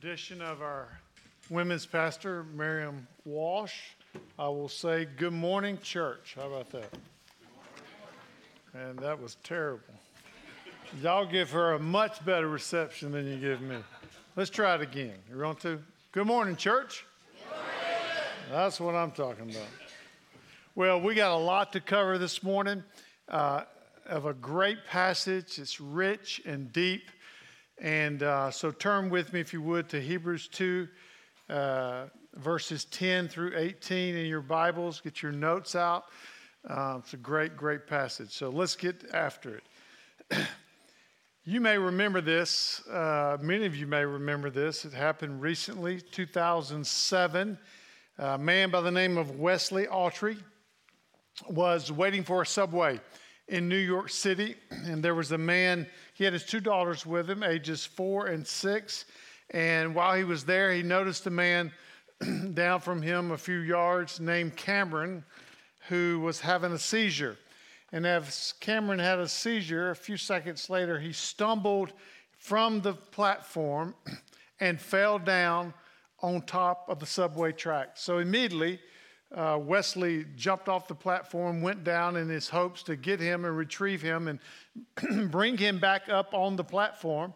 tradition of our women's pastor, Miriam Walsh, I will say, Good morning, church. How about that? And that was terrible. Y'all give her a much better reception than you give me. Let's try it again. You want to? Good morning, church. Good morning. That's what I'm talking about. Well, we got a lot to cover this morning uh, of a great passage. It's rich and deep. And uh, so turn with me, if you would, to Hebrews 2, uh, verses 10 through 18 in your Bibles. Get your notes out. Uh, it's a great, great passage. So let's get after it. you may remember this. Uh, many of you may remember this. It happened recently, 2007. A man by the name of Wesley Autry was waiting for a subway in New York City, and there was a man, he had his two daughters with him, ages four and six. And while he was there, he noticed a man down from him a few yards named Cameron who was having a seizure. And as Cameron had a seizure, a few seconds later, he stumbled from the platform and fell down on top of the subway track. So immediately, uh, Wesley jumped off the platform, went down in his hopes to get him and retrieve him and bring him back up on the platform.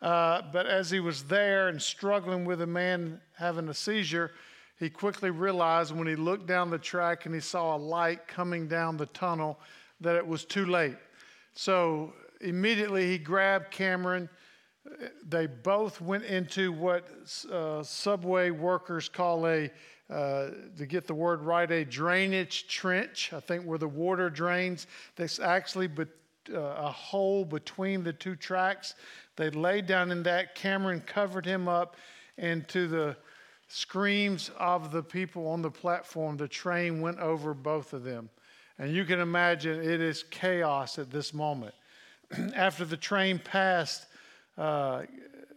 Uh, but as he was there and struggling with a man having a seizure, he quickly realized when he looked down the track and he saw a light coming down the tunnel that it was too late. So immediately he grabbed Cameron. They both went into what uh, subway workers call a uh, to get the word right, a drainage trench, I think where the water drains. That's actually be, uh, a hole between the two tracks. They laid down in that. Cameron covered him up, and to the screams of the people on the platform, the train went over both of them. And you can imagine it is chaos at this moment. After the train passed, uh,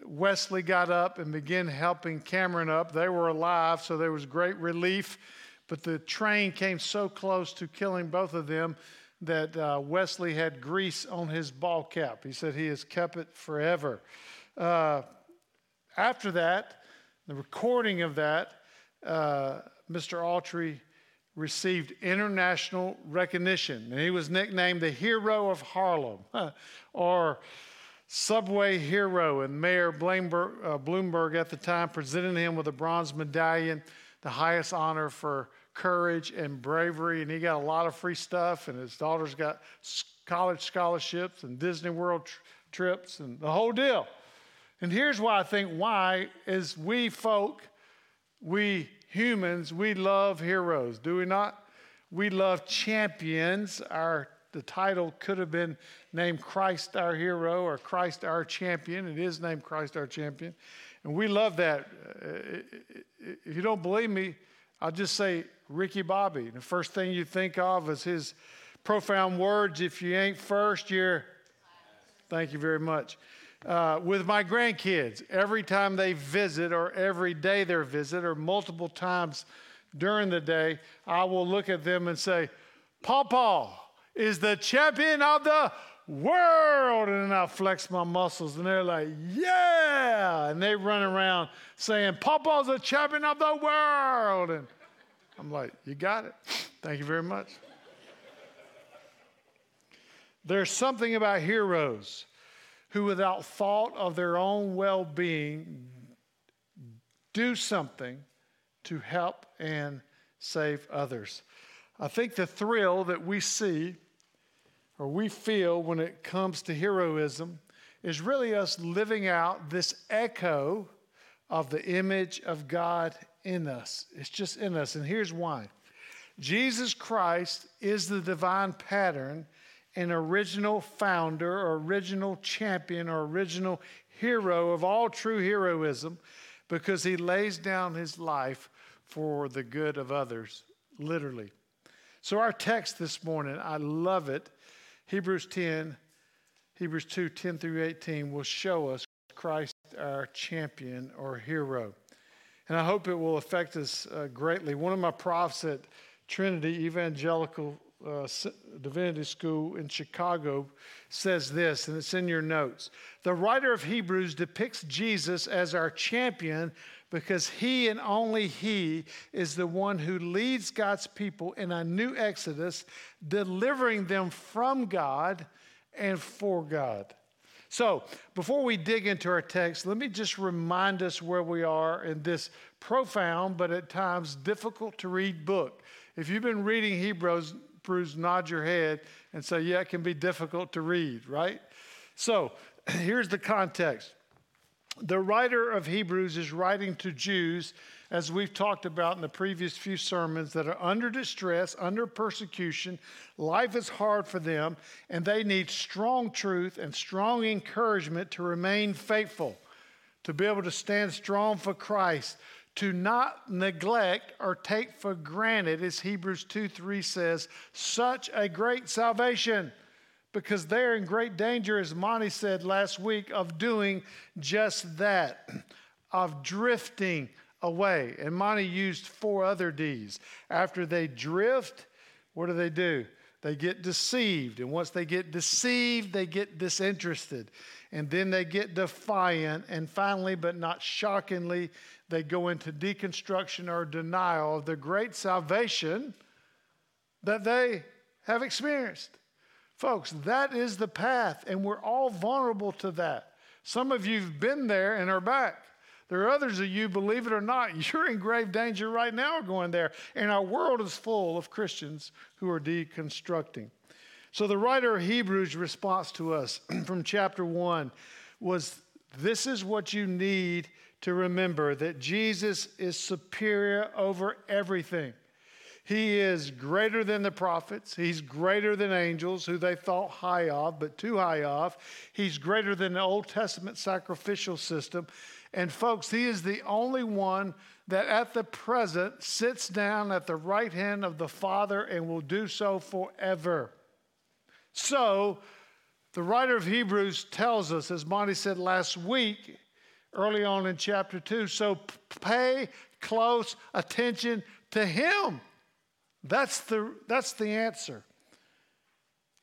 Wesley got up and began helping Cameron up. They were alive, so there was great relief. But the train came so close to killing both of them that uh, Wesley had grease on his ball cap. He said he has kept it forever. Uh, after that, the recording of that, uh, Mr. Autry received international recognition, and he was nicknamed the Hero of Harlem, or subway hero, and Mayor uh, Bloomberg at the time presented him with a bronze medallion, the highest honor for courage and bravery. And he got a lot of free stuff, and his daughters got college scholarships and Disney World tr- trips and the whole deal. And here's why I think why is we folk, we humans, we love heroes, do we not? We love champions. Our the title could have been named Christ Our Hero or Christ Our Champion. It is named Christ Our Champion. And we love that. Uh, if you don't believe me, I'll just say Ricky Bobby. The first thing you think of is his profound words if you ain't first, you're. Thank you very much. Uh, with my grandkids, every time they visit, or every day they visit, or multiple times during the day, I will look at them and say, Paw Paw is the champion of the world. And I flex my muscles, and they're like, yeah. And they run around saying, Papa's the champion of the world. And I'm like, you got it. Thank you very much. There's something about heroes who, without thought of their own well being, do something to help and save others. I think the thrill that we see or we feel when it comes to heroism is really us living out this echo of the image of God in us. It's just in us. And here's why Jesus Christ is the divine pattern an original founder, or original champion, or original hero of all true heroism because he lays down his life for the good of others, literally. So, our text this morning, I love it Hebrews 10, Hebrews 2, 10 through 18 will show us Christ, our champion or hero. And I hope it will affect us uh, greatly. One of my profs at Trinity Evangelical uh, Divinity School in Chicago says this, and it's in your notes. The writer of Hebrews depicts Jesus as our champion because he and only he is the one who leads God's people in a new exodus, delivering them from God and for God. So, before we dig into our text, let me just remind us where we are in this profound but at times difficult to read book. If you've been reading Hebrews, Hebrews nod your head and say, Yeah, it can be difficult to read, right? So, here's the context the writer of Hebrews is writing to Jews, as we've talked about in the previous few sermons, that are under distress, under persecution. Life is hard for them, and they need strong truth and strong encouragement to remain faithful, to be able to stand strong for Christ, to not neglect or take for granted, as Hebrews 2 3 says, such a great salvation because they're in great danger, as Monty said last week, of doing just that, of drifting away. And Monty used four other D's. After they drift, what do they do? They get deceived. And once they get deceived, they get disinterested. And then they get defiant. And finally, but not shockingly, they go into deconstruction or denial of the great salvation that they have experienced. Folks, that is the path, and we're all vulnerable to that. Some of you have been there and are back. There are others of you, believe it or not, you're in grave danger right now going there. And our world is full of Christians who are deconstructing. So the writer of Hebrews' response to us from chapter 1 was this is what you need to remember that Jesus is superior over everything. He is greater than the prophets. He's greater than angels, who they thought high of, but too high of. He's greater than the Old Testament sacrificial system. And, folks, He is the only one that at the present sits down at the right hand of the Father and will do so forever. So, the writer of Hebrews tells us, as Monty said last week, early on in chapter 2, so pay close attention to Him. That's the, that's the answer.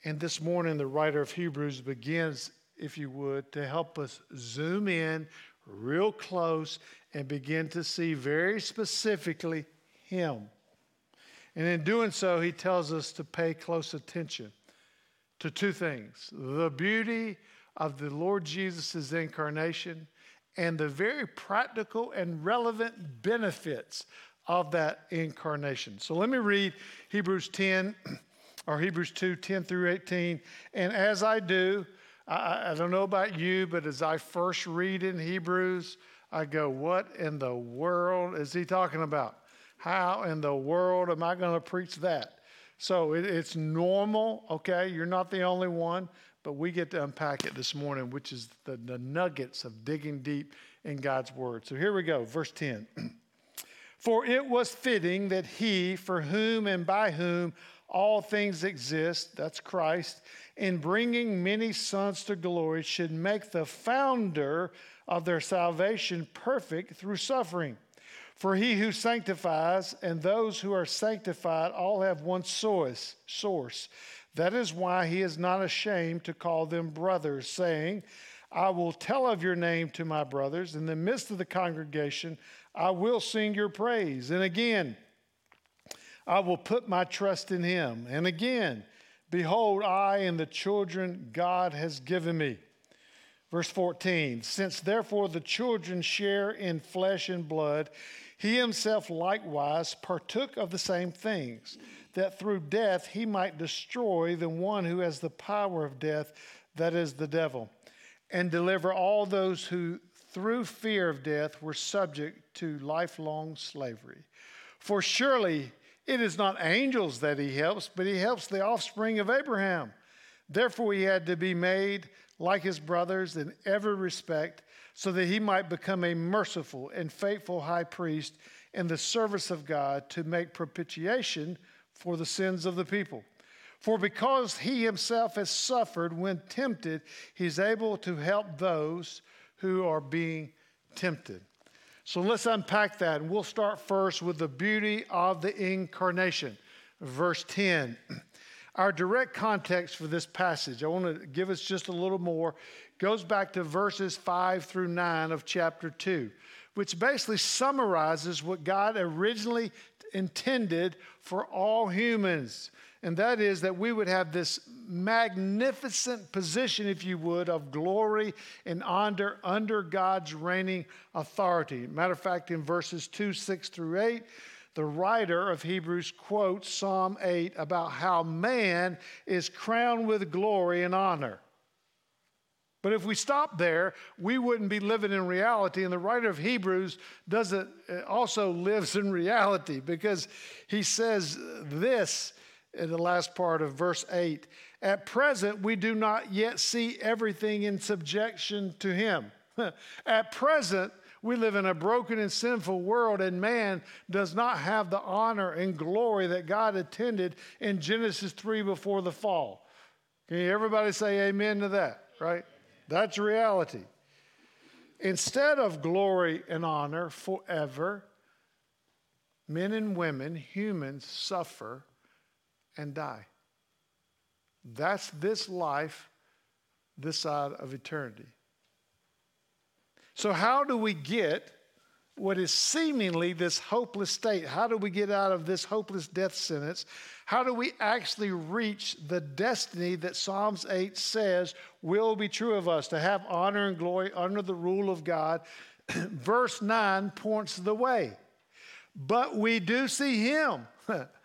And this morning, the writer of Hebrews begins, if you would, to help us zoom in real close and begin to see very specifically Him. And in doing so, he tells us to pay close attention to two things the beauty of the Lord Jesus' incarnation and the very practical and relevant benefits of that incarnation. So let me read Hebrews 10 or Hebrews 2 10 through 18. And as I do, I, I, don't know about you, but as I first read in Hebrews, I go, What in the world is he talking about? How in the world am I going to preach that? So it, it's normal, okay? You're not the only one, but we get to unpack it this morning, which is the, the nuggets of digging deep in God's Word. So here we go, verse 10. For it was fitting that he, for whom and by whom all things exist, that's Christ, in bringing many sons to glory, should make the founder of their salvation perfect through suffering. For he who sanctifies and those who are sanctified all have one source. source. That is why he is not ashamed to call them brothers, saying, I will tell of your name to my brothers. In the midst of the congregation, I will sing your praise. And again, I will put my trust in him. And again, behold, I and the children God has given me. Verse 14 Since therefore the children share in flesh and blood, he himself likewise partook of the same things, that through death he might destroy the one who has the power of death, that is the devil, and deliver all those who through fear of death were subject to lifelong slavery. For surely it is not angels that he helps, but he helps the offspring of Abraham. Therefore, he had to be made like his brothers in every respect, so that he might become a merciful and faithful high priest in the service of God to make propitiation for the sins of the people. For because he himself has suffered when tempted, he's able to help those who are being tempted. So let's unpack that, and we'll start first with the beauty of the incarnation. Verse 10 Our direct context for this passage, I want to give us just a little more, goes back to verses 5 through 9 of chapter 2, which basically summarizes what God originally intended for all humans. And that is that we would have this magnificent position, if you would, of glory and honor under God's reigning authority. Matter of fact, in verses 2, 6 through 8, the writer of Hebrews quotes Psalm 8 about how man is crowned with glory and honor. But if we stop there, we wouldn't be living in reality. And the writer of Hebrews doesn't uh, also lives in reality because he says this in the last part of verse 8. At present, we do not yet see everything in subjection to him. At present, we live in a broken and sinful world, and man does not have the honor and glory that God intended in Genesis 3 before the fall. Can everybody say amen to that, right? That's reality. Instead of glory and honor forever, men and women, humans, suffer and die. That's this life, this side of eternity. So, how do we get what is seemingly this hopeless state? How do we get out of this hopeless death sentence? How do we actually reach the destiny that Psalms 8 says will be true of us to have honor and glory under the rule of God? Verse 9 points the way. But we do see Him.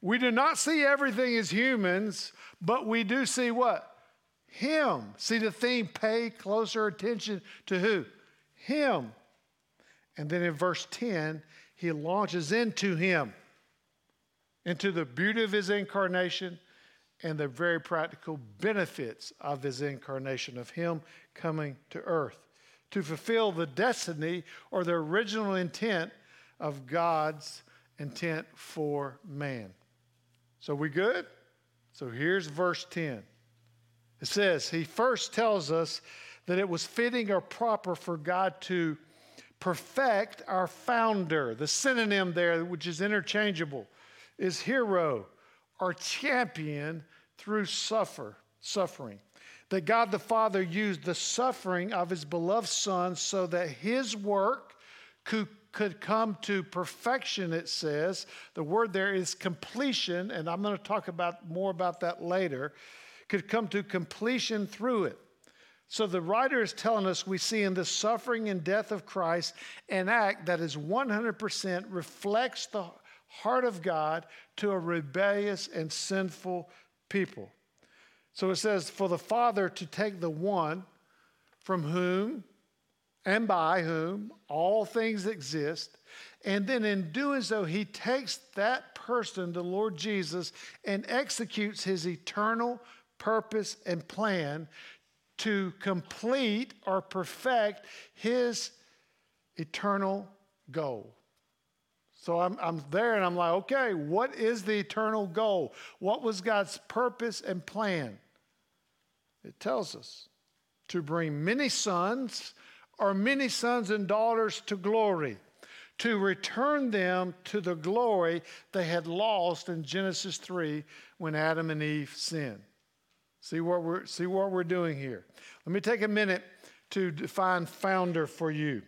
we do not see everything as humans, but we do see what? Him. See the theme, pay closer attention to who? Him. And then in verse 10, he launches into Him, into the beauty of His incarnation and the very practical benefits of His incarnation, of Him coming to earth to fulfill the destiny or the original intent of God's intent for man. So we good? So here's verse 10. It says, He first tells us that it was fitting or proper for God to perfect our founder. The synonym there, which is interchangeable, is hero or champion through suffer, suffering. That God the Father used the suffering of his beloved Son so that his work could, could come to perfection, it says. The word there is completion, and I'm going to talk about more about that later could come to completion through it. So the writer is telling us we see in the suffering and death of Christ an act that is 100% reflects the heart of God to a rebellious and sinful people. So it says, for the Father to take the one from whom and by whom all things exist, and then in doing so, he takes that person, the Lord Jesus, and executes his eternal purpose, and plan to complete or perfect his eternal goal. So I'm, I'm there and I'm like, okay, what is the eternal goal? What was God's purpose and plan? It tells us to bring many sons or many sons and daughters to glory, to return them to the glory they had lost in Genesis 3 when Adam and Eve sinned. See what we're, see what we're doing here. Let me take a minute to define founder for you.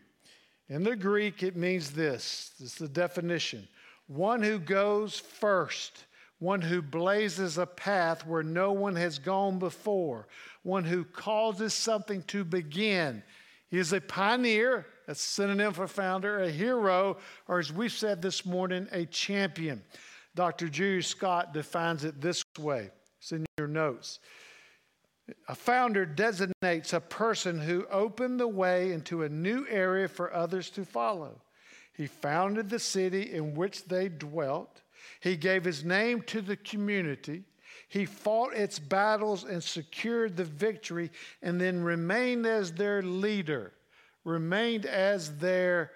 In the Greek, it means this this is the definition one who goes first, one who blazes a path where no one has gone before, one who causes something to begin. He is a pioneer, a synonym for founder, a hero, or as we've said this morning, a champion. Dr. Julius Scott defines it this way it's in your notes. A founder designates a person who opened the way into a new area for others to follow. He founded the city in which they dwelt. He gave his name to the community. He fought its battles and secured the victory, and then remained as their leader, remained as their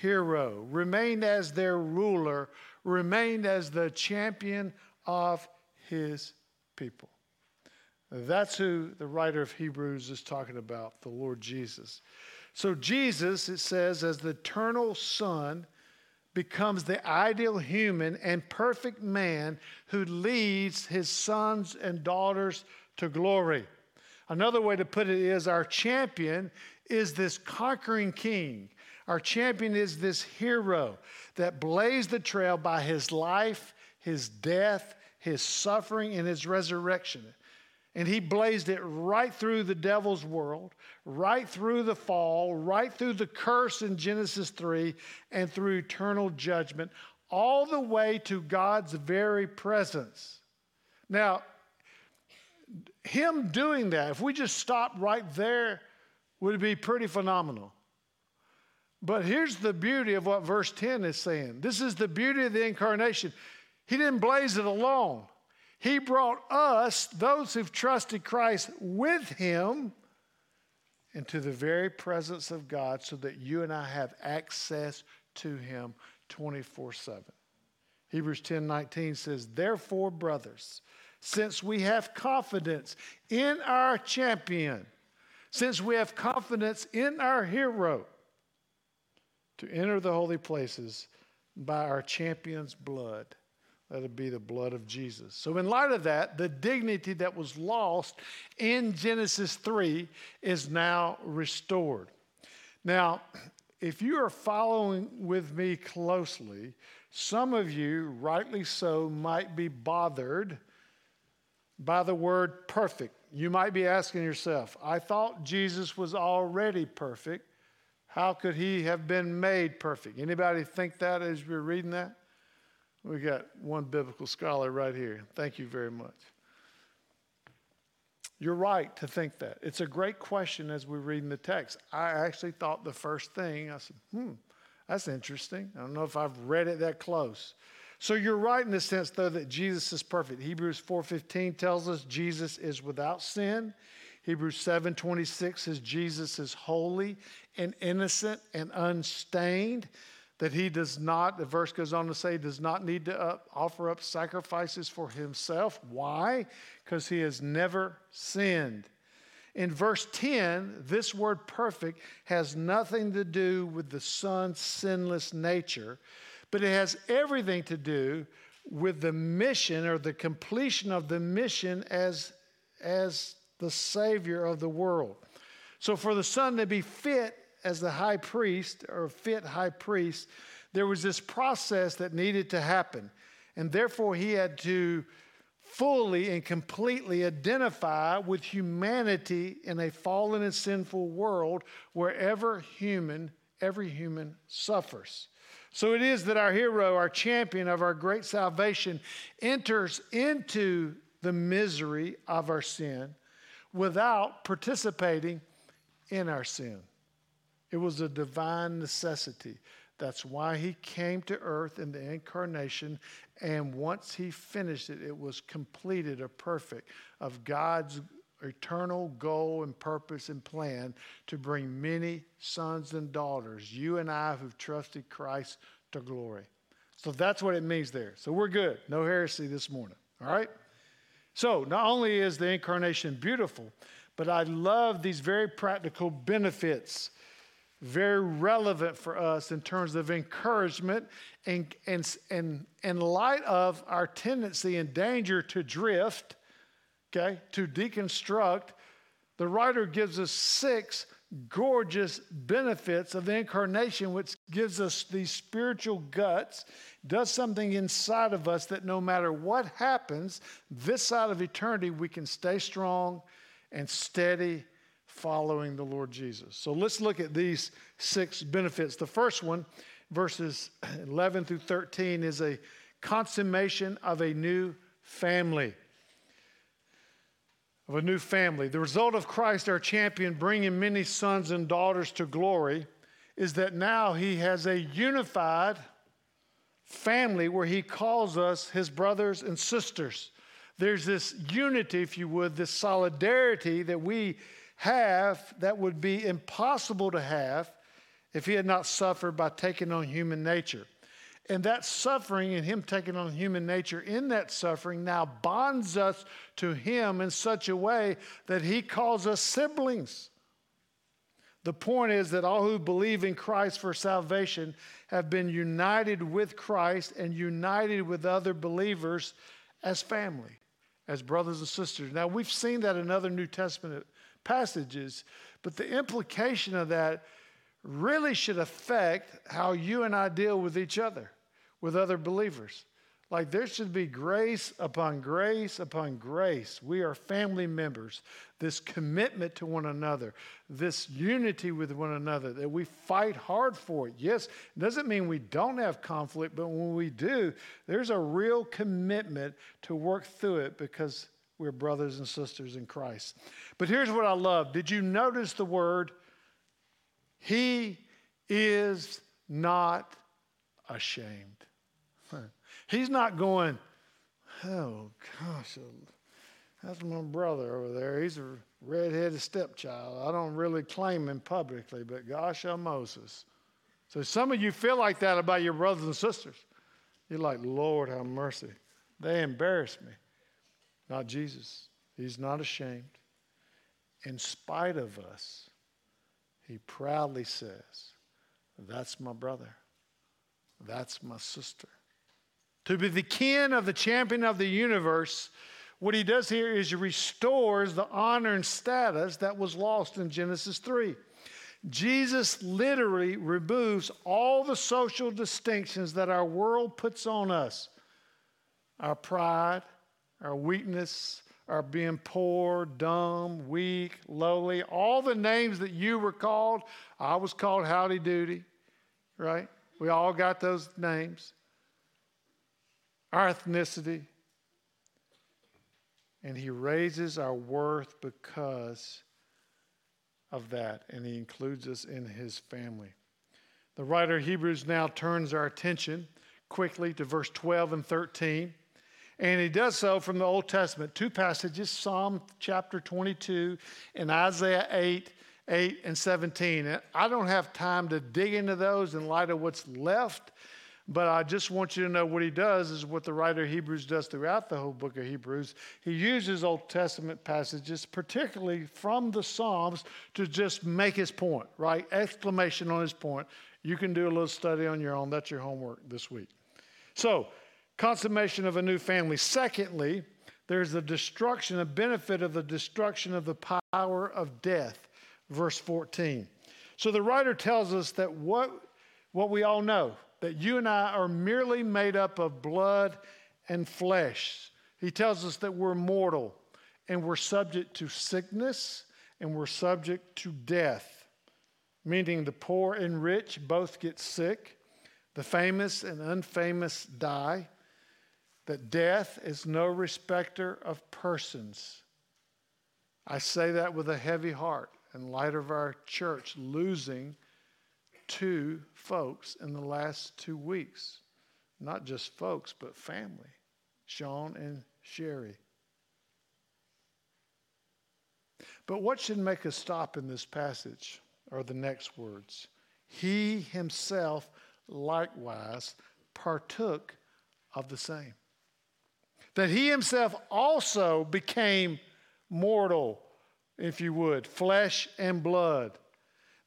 hero, remained as their ruler, remained as the champion of his people. That's who the writer of Hebrews is talking about, the Lord Jesus. So, Jesus, it says, as the eternal Son, becomes the ideal human and perfect man who leads his sons and daughters to glory. Another way to put it is our champion is this conquering king. Our champion is this hero that blazed the trail by his life, his death, his suffering, and his resurrection. And he blazed it right through the devil's world, right through the fall, right through the curse in Genesis 3, and through eternal judgment, all the way to God's very presence. Now, him doing that, if we just stop right there, would be pretty phenomenal. But here's the beauty of what verse 10 is saying. This is the beauty of the incarnation. He didn't blaze it alone. He brought us, those who've trusted Christ, with Him into the very presence of God so that you and I have access to Him 24 7. Hebrews 10 19 says, Therefore, brothers, since we have confidence in our champion, since we have confidence in our hero, to enter the holy places by our champion's blood let it be the blood of Jesus. So, in light of that, the dignity that was lost in Genesis 3 is now restored. Now, if you are following with me closely, some of you, rightly so, might be bothered by the word perfect. You might be asking yourself, I thought Jesus was already perfect. How could he have been made perfect? Anybody think that as you're reading that? We got one biblical scholar right here. Thank you very much. You're right to think that. It's a great question as we read in the text. I actually thought the first thing, I said, hmm, that's interesting. I don't know if I've read it that close. So you're right in the sense, though, that Jesus is perfect. Hebrews 4.15 tells us Jesus is without sin. Hebrews 7.26 says Jesus is holy and innocent and unstained that he does not, the verse goes on to say, does not need to up, offer up sacrifices for himself. Why? Because he has never sinned. In verse 10, this word perfect has nothing to do with the Son's sinless nature, but it has everything to do with the mission or the completion of the mission as, as the Savior of the world. So, for the Son to be fit as the high priest or fit high priest, there was this process that needed to happen. And therefore, he had to fully and completely identify with humanity in a fallen and sinful world wherever human, every human suffers. So it is that our hero, our champion of our great salvation, enters into the misery of our sin without participating in our sin. It was a divine necessity. That's why he came to earth in the incarnation. And once he finished it, it was completed or perfect of God's eternal goal and purpose and plan to bring many sons and daughters, you and I who've trusted Christ, to glory. So that's what it means there. So we're good. No heresy this morning. All right? So not only is the incarnation beautiful, but I love these very practical benefits very relevant for us in terms of encouragement and, and, and in light of our tendency and danger to drift, okay, to deconstruct, the writer gives us six gorgeous benefits of the incarnation, which gives us these spiritual guts, does something inside of us that no matter what happens, this side of eternity, we can stay strong and steady following the Lord Jesus. So let's look at these six benefits. The first one, verses 11 through 13, is a consummation of a new family. Of a new family. The result of Christ, our champion, bringing many sons and daughters to glory, is that now he has a unified family where he calls us his brothers and sisters. There's this unity, if you would, this solidarity that we have that would be impossible to have if he had not suffered by taking on human nature. And that suffering and him taking on human nature in that suffering now bonds us to him in such a way that he calls us siblings. The point is that all who believe in Christ for salvation have been united with Christ and united with other believers as family, as brothers and sisters. Now, we've seen that in other New Testament passages, but the implication of that really should affect how you and I deal with each other, with other believers. Like there should be grace upon grace upon grace. We are family members. This commitment to one another, this unity with one another, that we fight hard for it. Yes, it doesn't mean we don't have conflict, but when we do, there's a real commitment to work through it because we're brothers and sisters in Christ. But here's what I love. Did you notice the word? He is not ashamed. He's not going, oh gosh, that's my brother over there. He's a redheaded stepchild. I don't really claim him publicly, but gosh, oh Moses. So some of you feel like that about your brothers and sisters. You're like, Lord, have mercy. They embarrass me. Not Jesus. He's not ashamed. In spite of us, he proudly says, That's my brother. That's my sister. To be the kin of the champion of the universe, what he does here is he restores the honor and status that was lost in Genesis 3. Jesus literally removes all the social distinctions that our world puts on us our pride, our weakness, our being poor, dumb, weak, lowly, all the names that you were called. I was called Howdy Doody, right? We all got those names. Our ethnicity. And he raises our worth because of that, and he includes us in his family. The writer of Hebrews now turns our attention quickly to verse 12 and 13. And he does so from the Old Testament. Two passages Psalm chapter 22 and Isaiah 8, 8 and 17. And I don't have time to dig into those in light of what's left, but I just want you to know what he does is what the writer of Hebrews does throughout the whole book of Hebrews. He uses Old Testament passages, particularly from the Psalms, to just make his point, right? Exclamation on his point. You can do a little study on your own. That's your homework this week. So, consummation of a new family. Secondly, there's the destruction, a benefit of the destruction of the power of death. Verse 14. So the writer tells us that what, what we all know, that you and I are merely made up of blood and flesh. He tells us that we're mortal and we're subject to sickness and we're subject to death, meaning the poor and rich both get sick, the famous and unfamous die that death is no respecter of persons. I say that with a heavy heart in light of our church losing two folks in the last two weeks. Not just folks, but family Sean and Sherry. But what should make us stop in this passage are the next words. He himself likewise partook of the same that he himself also became mortal, if you would, flesh and blood.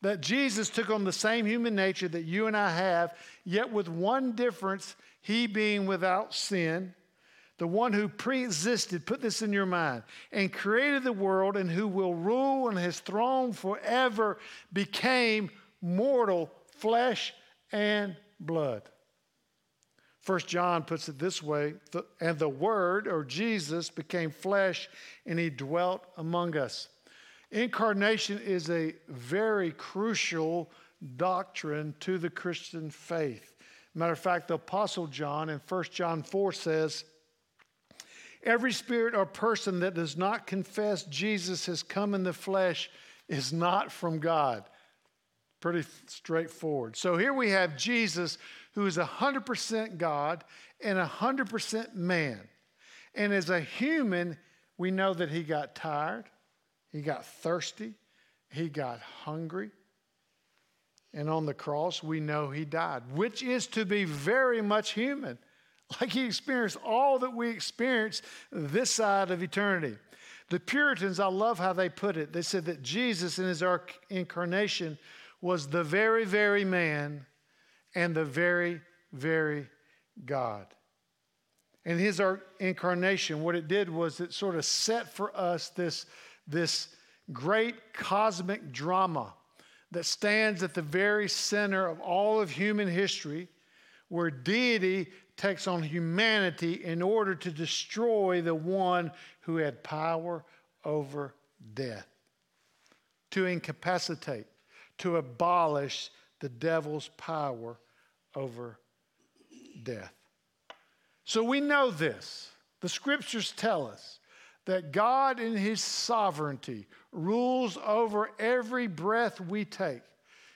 That Jesus took on the same human nature that you and I have, yet with one difference, he being without sin, the one who pre existed, put this in your mind, and created the world and who will rule on his throne forever, became mortal, flesh and blood. First John puts it this way and the Word, or Jesus, became flesh and he dwelt among us. Incarnation is a very crucial doctrine to the Christian faith. Matter of fact, the Apostle John in 1 John 4 says, Every spirit or person that does not confess Jesus has come in the flesh is not from God. Pretty straightforward. So here we have Jesus who is 100% God and 100% man. And as a human, we know that he got tired, he got thirsty, he got hungry. And on the cross, we know he died, which is to be very much human. Like he experienced all that we experience this side of eternity. The Puritans, I love how they put it. They said that Jesus in his incarnation was the very, very man and the very, very God. And his incarnation, what it did was it sort of set for us this, this great cosmic drama that stands at the very center of all of human history, where deity takes on humanity in order to destroy the one who had power over death, to incapacitate, to abolish the devil's power over death. So we know this. The scriptures tell us that God, in His sovereignty, rules over every breath we take.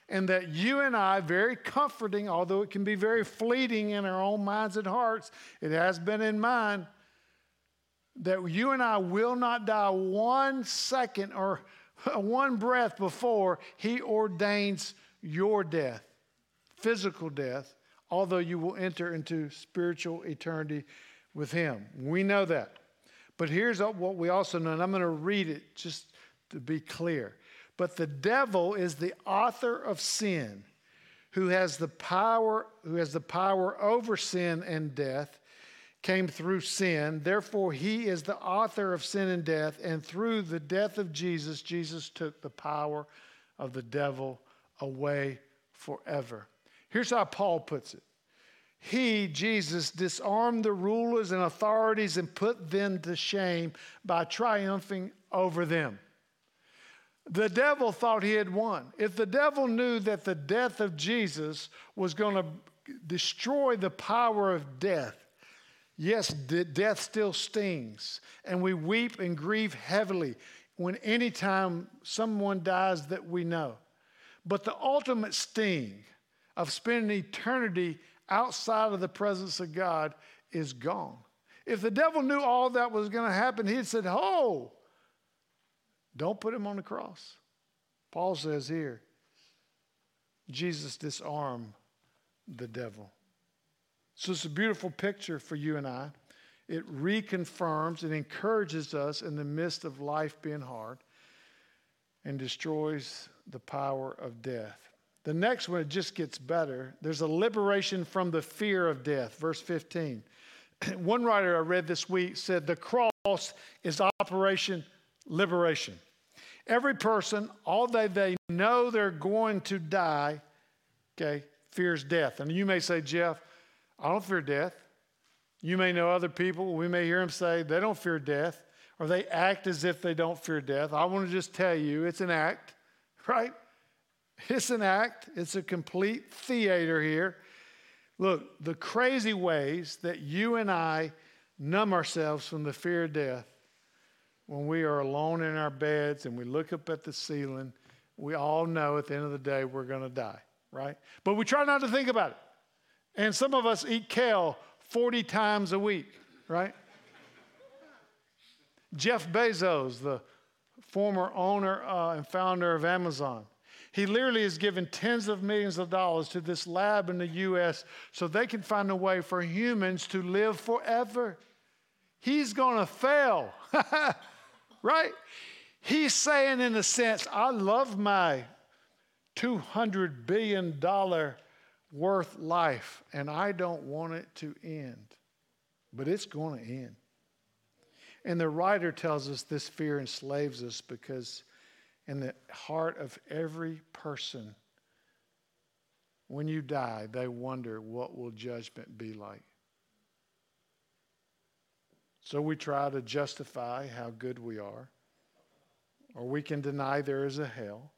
And that you and I, very comforting, although it can be very fleeting in our own minds and hearts, it has been in mine, that you and I will not die one second or one breath before He ordains your death, physical death, although you will enter into spiritual eternity with Him. We know that. But here's what we also know, and I'm going to read it just to be clear. But the devil is the author of sin, who has the power, who has the power over sin and death, came through sin. Therefore, he is the author of sin and death, and through the death of Jesus, Jesus took the power of the devil away forever. Here's how Paul puts it he, Jesus, disarmed the rulers and authorities and put them to shame by triumphing over them. The devil thought he had won. If the devil knew that the death of Jesus was going to destroy the power of death, yes, death still stings, and we weep and grieve heavily when anytime someone dies that we know. But the ultimate sting of spending eternity outside of the presence of God is gone. If the devil knew all that was going to happen, he'd said, Oh, don't put him on the cross. Paul says here, Jesus disarmed the devil. So it's a beautiful picture for you and I. It reconfirms and encourages us in the midst of life being hard and destroys the power of death. The next one, it just gets better. There's a liberation from the fear of death. Verse 15. one writer I read this week said the cross is Operation Liberation. Every person, although they know they're going to die, okay, fears death. And you may say, Jeff, I don't fear death. You may know other people, we may hear them say they don't fear death, or they act as if they don't fear death. I want to just tell you it's an act, right? It's an act, it's a complete theater here. Look, the crazy ways that you and I numb ourselves from the fear of death when we are alone in our beds and we look up at the ceiling, we all know at the end of the day we're going to die, right? But we try not to think about it. And some of us eat kale 40 times a week, right? Jeff Bezos, the former owner uh, and founder of Amazon, he literally has given tens of millions of dollars to this lab in the U.S. so they can find a way for humans to live forever. He's to fail, right? He's saying, in a sense, I love my $200 billion worth life, and I don't want it to end. But it's going to end. And the writer tells us this fear enslaves us because in the heart of every person, when you die, they wonder what will judgment be like. So we try to justify how good we are, or we can deny there is a hell,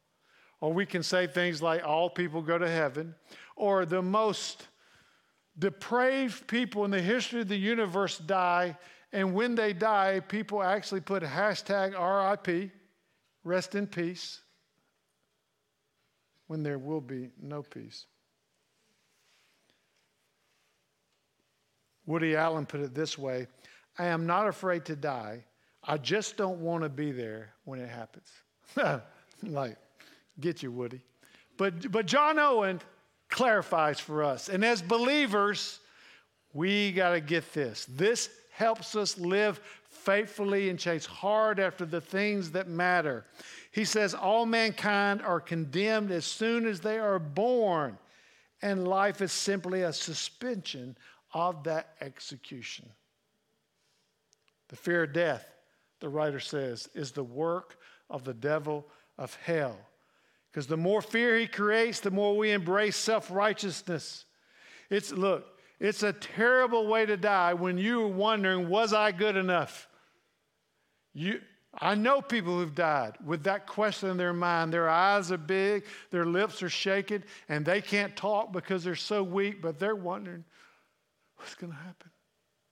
or we can say things like all people go to heaven, or the most depraved people in the history of the universe die, and when they die, people actually put hashtag RIP Rest in peace when there will be no peace. Woody Allen put it this way I am not afraid to die. I just don't want to be there when it happens. like, get you, Woody. But, but John Owen clarifies for us. And as believers, we got to get this. This helps us live faithfully and chase hard after the things that matter. He says, All mankind are condemned as soon as they are born, and life is simply a suspension of that execution. The fear of death, the writer says, is the work of the devil of hell. Because the more fear he creates, the more we embrace self righteousness. It's, look, it's a terrible way to die when you're wondering, was I good enough? You, I know people who've died with that question in their mind. Their eyes are big, their lips are shaking, and they can't talk because they're so weak, but they're wondering, what's going to happen?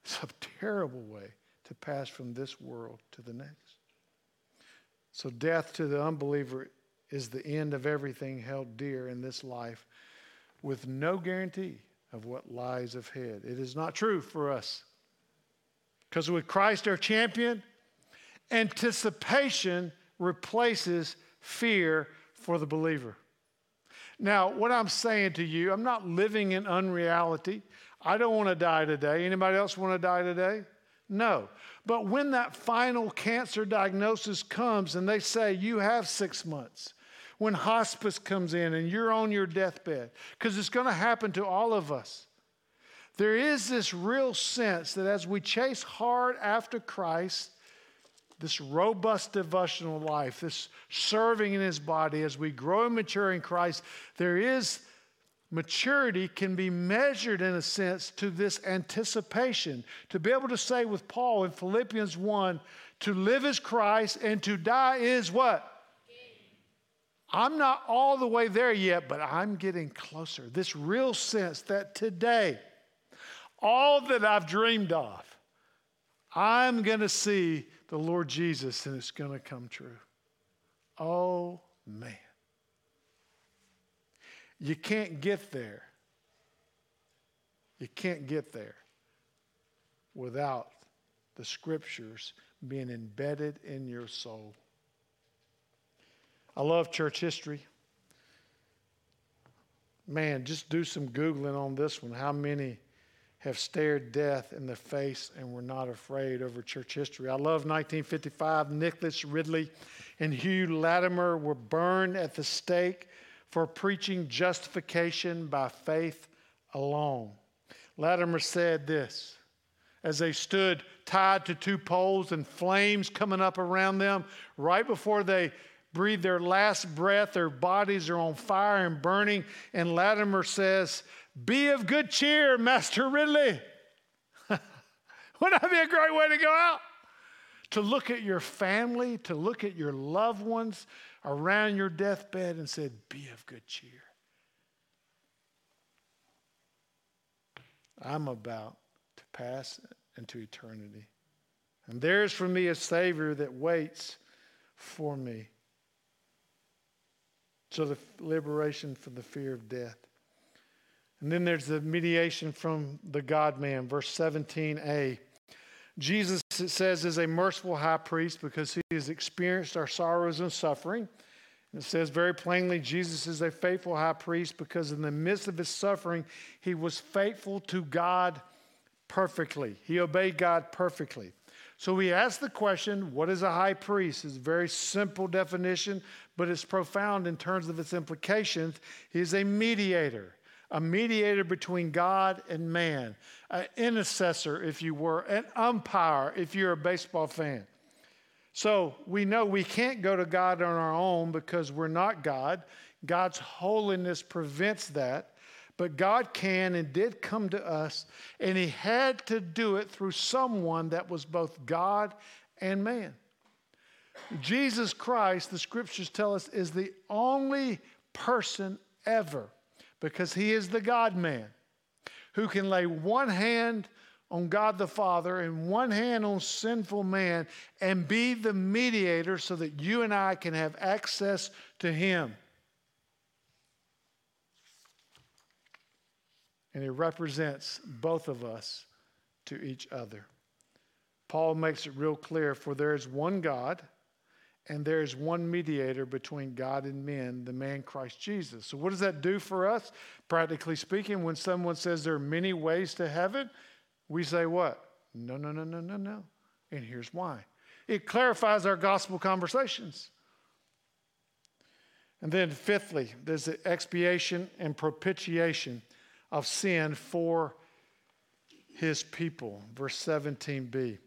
It's a terrible way to pass from this world to the next. So, death to the unbeliever is the end of everything held dear in this life with no guarantee of what lies ahead. It is not true for us. Because with Christ our champion, anticipation replaces fear for the believer. Now, what I'm saying to you, I'm not living in unreality. I don't want to die today. Anybody else want to die today? No. But when that final cancer diagnosis comes and they say you have six months, when hospice comes in and you're on your deathbed, because it's going to happen to all of us, there is this real sense that as we chase hard after Christ, this robust devotional life, this serving in his body, as we grow and mature in Christ, there is maturity can be measured in a sense to this anticipation. To be able to say with Paul in Philippians 1 to live is Christ and to die is what? I'm not all the way there yet, but I'm getting closer. This real sense that today, all that I've dreamed of, I'm going to see the Lord Jesus and it's going to come true. Oh, man. You can't get there. You can't get there without the scriptures being embedded in your soul. I love church history. Man, just do some Googling on this one. How many have stared death in the face and were not afraid over church history? I love 1955. Nicholas Ridley and Hugh Latimer were burned at the stake for preaching justification by faith alone. Latimer said this as they stood tied to two poles and flames coming up around them right before they breathe their last breath, their bodies are on fire and burning. And Latimer says, Be of good cheer, Master Ridley. Wouldn't that be a great way to go out? To look at your family, to look at your loved ones, around your deathbed and said, Be of good cheer. I'm about to pass into eternity. And there's for me a Savior that waits for me. So the liberation from the fear of death. And then there's the mediation from the God man, verse 17a. Jesus, it says, is a merciful high priest because he has experienced our sorrows and suffering. And it says very plainly, Jesus is a faithful high priest because in the midst of his suffering, he was faithful to God perfectly. He obeyed God perfectly. So we ask the question, what is a high priest? It's a very simple definition, but it's profound in terms of its implications. He is a mediator a mediator between God and man, an intercessor, if you were, an umpire, if you're a baseball fan. So we know we can't go to God on our own because we're not God. God's holiness prevents that. But God can and did come to us, and He had to do it through someone that was both God and man. Jesus Christ, the scriptures tell us, is the only person ever because he is the God man who can lay one hand on God the Father and one hand on sinful man and be the mediator so that you and I can have access to him. And he represents both of us to each other. Paul makes it real clear for there is one God and there is one mediator between God and men, the man Christ Jesus. So, what does that do for us? Practically speaking, when someone says there are many ways to heaven, we say what? No, no, no, no, no, no. And here's why it clarifies our gospel conversations. And then, fifthly, there's the expiation and propitiation of sin for his people. Verse 17b.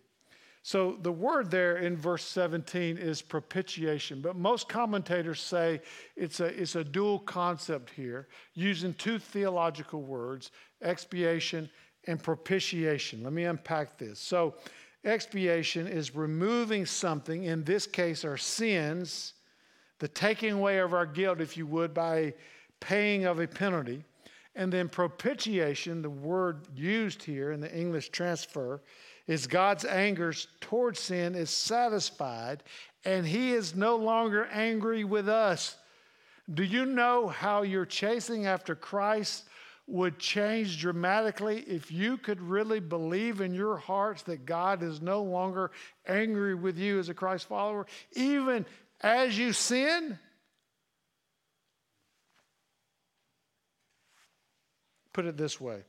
So the word there in verse 17 is propitiation, but most commentators say it's a, it's a dual concept here, using two theological words expiation and propitiation. Let me unpack this. So, expiation is removing something, in this case, our sins, the taking away of our guilt, if you would, by paying of a penalty. And then propitiation, the word used here in the English transfer, is God's anger towards sin is satisfied and he is no longer angry with us. Do you know how your chasing after Christ would change dramatically if you could really believe in your hearts that God is no longer angry with you as a Christ follower, even as you sin? Put it this way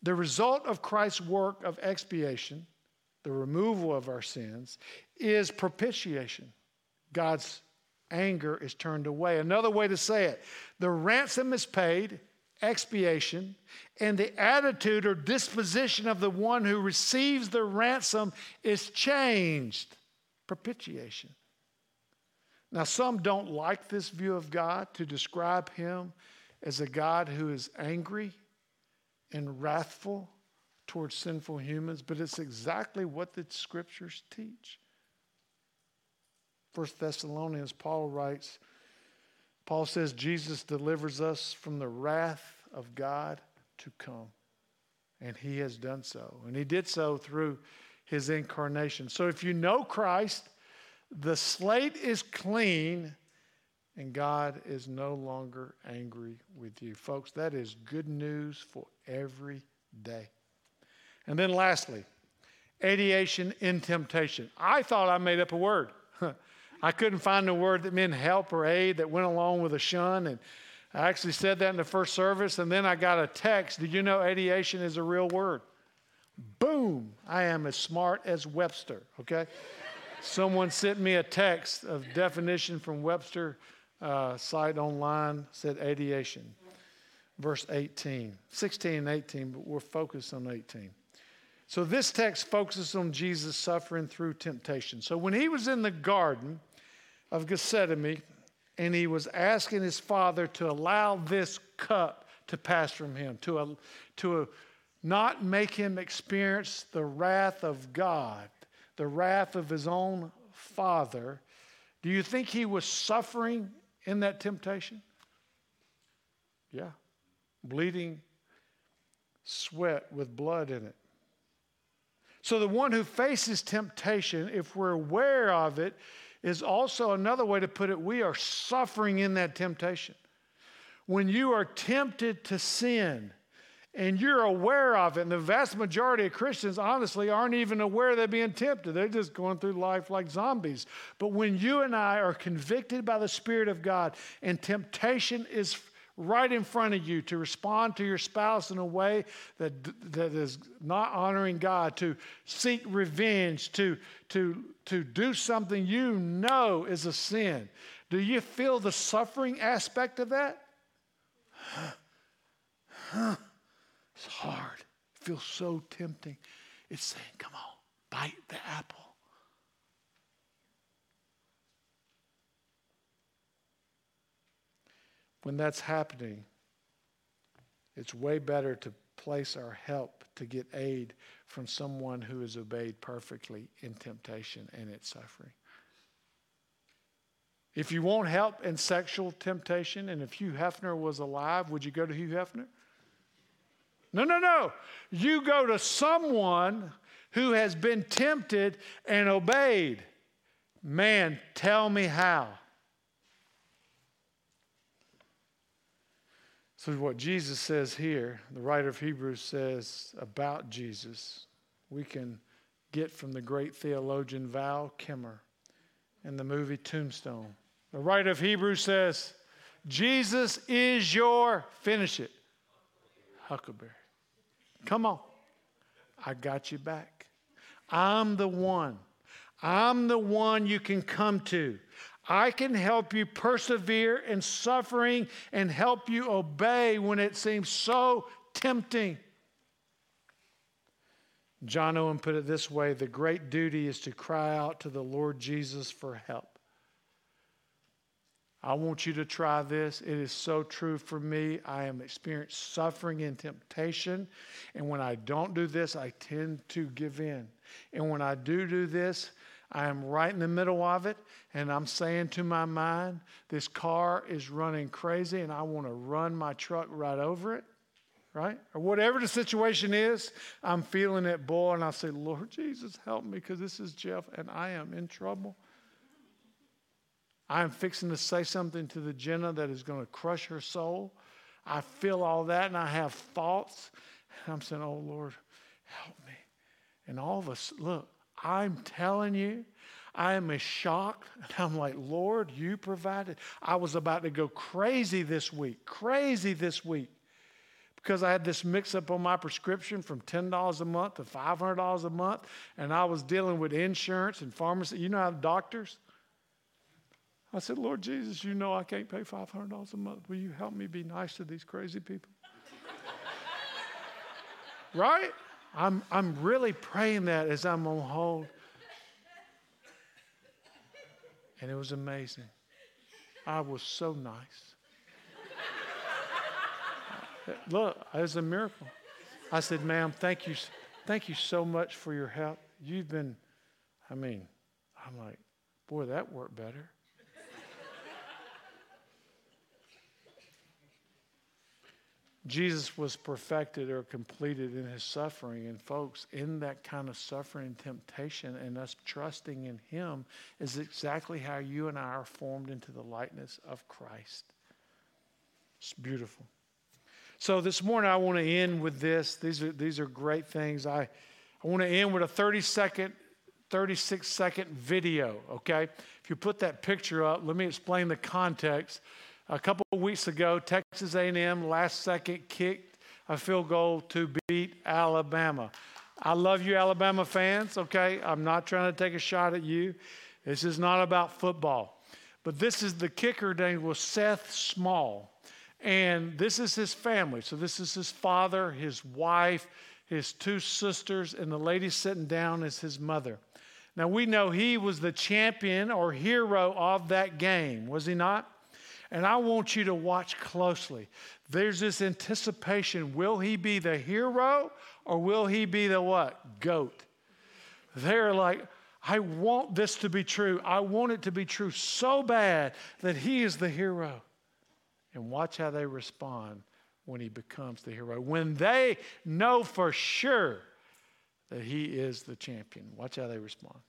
the result of Christ's work of expiation, the removal of our sins, is propitiation. God's anger is turned away. Another way to say it the ransom is paid, expiation, and the attitude or disposition of the one who receives the ransom is changed, propitiation. Now, some don't like this view of God to describe him as a God who is angry and wrathful towards sinful humans, but it's exactly what the scriptures teach. First Thessalonians, Paul writes, Paul says Jesus delivers us from the wrath of God to come. And he has done so. And he did so through his incarnation. So if you know Christ, the slate is clean and God is no longer angry with you. Folks, that is good news for every day. And then lastly, aidation in temptation. I thought I made up a word. I couldn't find a word that meant help or aid that went along with a shun. And I actually said that in the first service. And then I got a text. Did you know aidation is a real word? Boom! I am as smart as Webster, okay? Someone sent me a text of definition from Webster uh, site online, said aidation. Verse 18, 16 and 18, but we're focused on 18. So this text focuses on Jesus suffering through temptation. So when he was in the garden of Gethsemane and he was asking his father to allow this cup to pass from him, to, a, to a, not make him experience the wrath of God, the wrath of his own father, do you think he was suffering in that temptation? Yeah. Bleeding sweat with blood in it. So the one who faces temptation, if we're aware of it, is also another way to put it we are suffering in that temptation. When you are tempted to sin, and you're aware of it. And the vast majority of Christians, honestly, aren't even aware they're being tempted. They're just going through life like zombies. But when you and I are convicted by the Spirit of God and temptation is right in front of you to respond to your spouse in a way that, that is not honoring God, to seek revenge, to, to, to do something you know is a sin, do you feel the suffering aspect of that? It's hard. It feels so tempting. It's saying, come on, bite the apple. When that's happening, it's way better to place our help to get aid from someone who has obeyed perfectly in temptation and its suffering. If you want help in sexual temptation, and if Hugh Hefner was alive, would you go to Hugh Hefner? No, no, no. You go to someone who has been tempted and obeyed. Man, tell me how. So, what Jesus says here, the writer of Hebrews says about Jesus, we can get from the great theologian Val Kilmer in the movie Tombstone. The writer of Hebrews says, Jesus is your, finish it, huckleberry. Come on. I got you back. I'm the one. I'm the one you can come to. I can help you persevere in suffering and help you obey when it seems so tempting. John Owen put it this way the great duty is to cry out to the Lord Jesus for help. I want you to try this. It is so true for me. I am experiencing suffering and temptation. And when I don't do this, I tend to give in. And when I do do this, I am right in the middle of it. And I'm saying to my mind, this car is running crazy and I want to run my truck right over it. Right? Or whatever the situation is, I'm feeling it boil. And I say, Lord Jesus, help me because this is Jeff and I am in trouble. I'm fixing to say something to the Jenna that is going to crush her soul. I feel all that and I have thoughts. And I'm saying, Oh Lord, help me. And all of us, look, I'm telling you, I am as shocked. And I'm like, Lord, you provided. I was about to go crazy this week, crazy this week. Because I had this mix up on my prescription from $10 a month to $500 a month, and I was dealing with insurance and pharmacy. You know how doctors, I said, Lord Jesus, you know I can't pay $500 a month. Will you help me be nice to these crazy people? right? I'm, I'm really praying that as I'm on hold. And it was amazing. I was so nice. Look, it was a miracle. I said, ma'am, thank you, thank you so much for your help. You've been, I mean, I'm like, boy, that worked better. Jesus was perfected or completed in his suffering. And, folks, in that kind of suffering and temptation and us trusting in him is exactly how you and I are formed into the likeness of Christ. It's beautiful. So, this morning I want to end with this. These are, these are great things. I, I want to end with a 30 second, 36 second video, okay? If you put that picture up, let me explain the context. A couple of weeks ago, Texas A&M last second kicked a field goal to beat Alabama. I love you, Alabama fans, okay? I'm not trying to take a shot at you. This is not about football. But this is the kicker name was Seth Small. And this is his family. So this is his father, his wife, his two sisters, and the lady sitting down is his mother. Now we know he was the champion or hero of that game, was he not? And I want you to watch closely. There's this anticipation. Will he be the hero or will he be the what? Goat. They're like, I want this to be true. I want it to be true so bad that he is the hero. And watch how they respond when he becomes the hero. When they know for sure that he is the champion. Watch how they respond.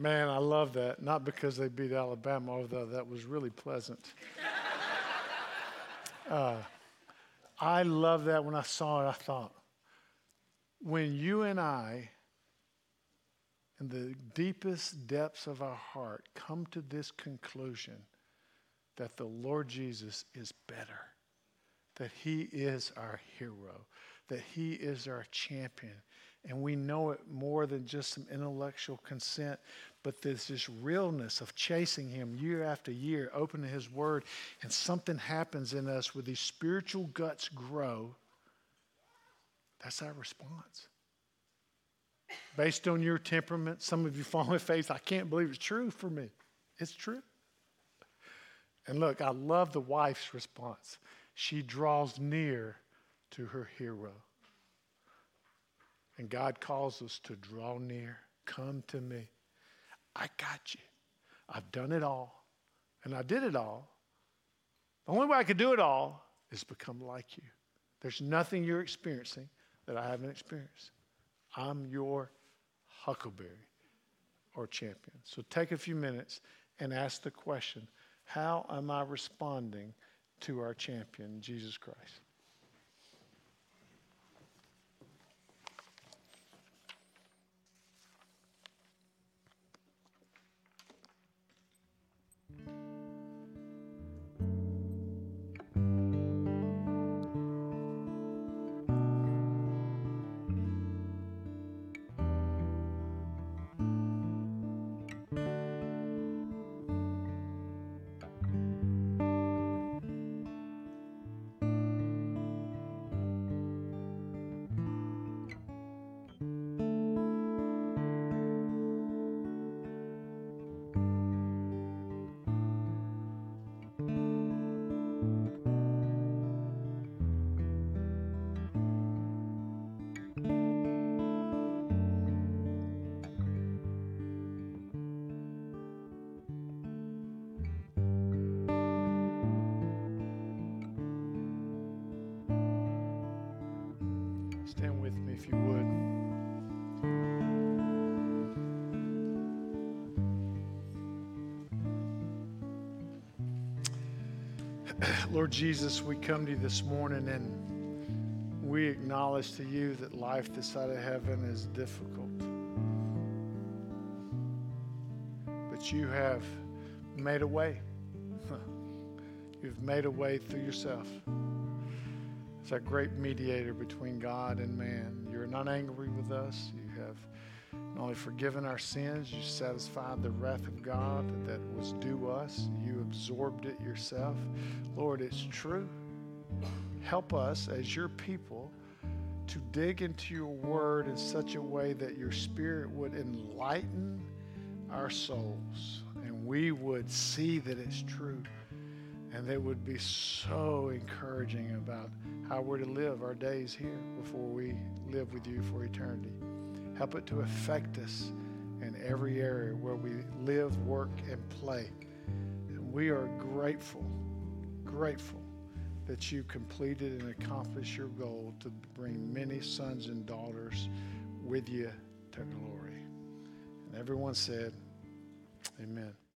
Man, I love that. Not because they beat Alabama, although that was really pleasant. Uh, I love that when I saw it. I thought, when you and I, in the deepest depths of our heart, come to this conclusion that the Lord Jesus is better, that He is our hero, that He is our champion, and we know it more than just some intellectual consent, but there's this realness of chasing Him year after year, opening His Word, and something happens in us where these spiritual guts grow. That's our response. Based on your temperament, some of you fall in faith. I can't believe it's true for me. It's true. And look, I love the wife's response. She draws near to her hero. And God calls us to draw near. Come to me. I got you. I've done it all. And I did it all The only way I could do it all is become like you. There's nothing you're experiencing that I haven't experienced. I'm your huckleberry or champion. So take a few minutes and ask the question how am I responding to our champion, Jesus Christ? With me if you would. Lord Jesus, we come to you this morning and we acknowledge to you that life this side of heaven is difficult. But you have made a way. You've made a way through yourself. It's that great mediator between God and man. You're not angry with us. You have not only forgiven our sins, you satisfied the wrath of God that was due us. You absorbed it yourself. Lord, it's true. Help us as your people to dig into your word in such a way that your spirit would enlighten our souls and we would see that it's true and that would be so encouraging about how we're to live our days here before we live with you for eternity. Help it to affect us in every area where we live, work, and play. And we are grateful, grateful that you completed and accomplished your goal to bring many sons and daughters with you to glory. And everyone said, Amen.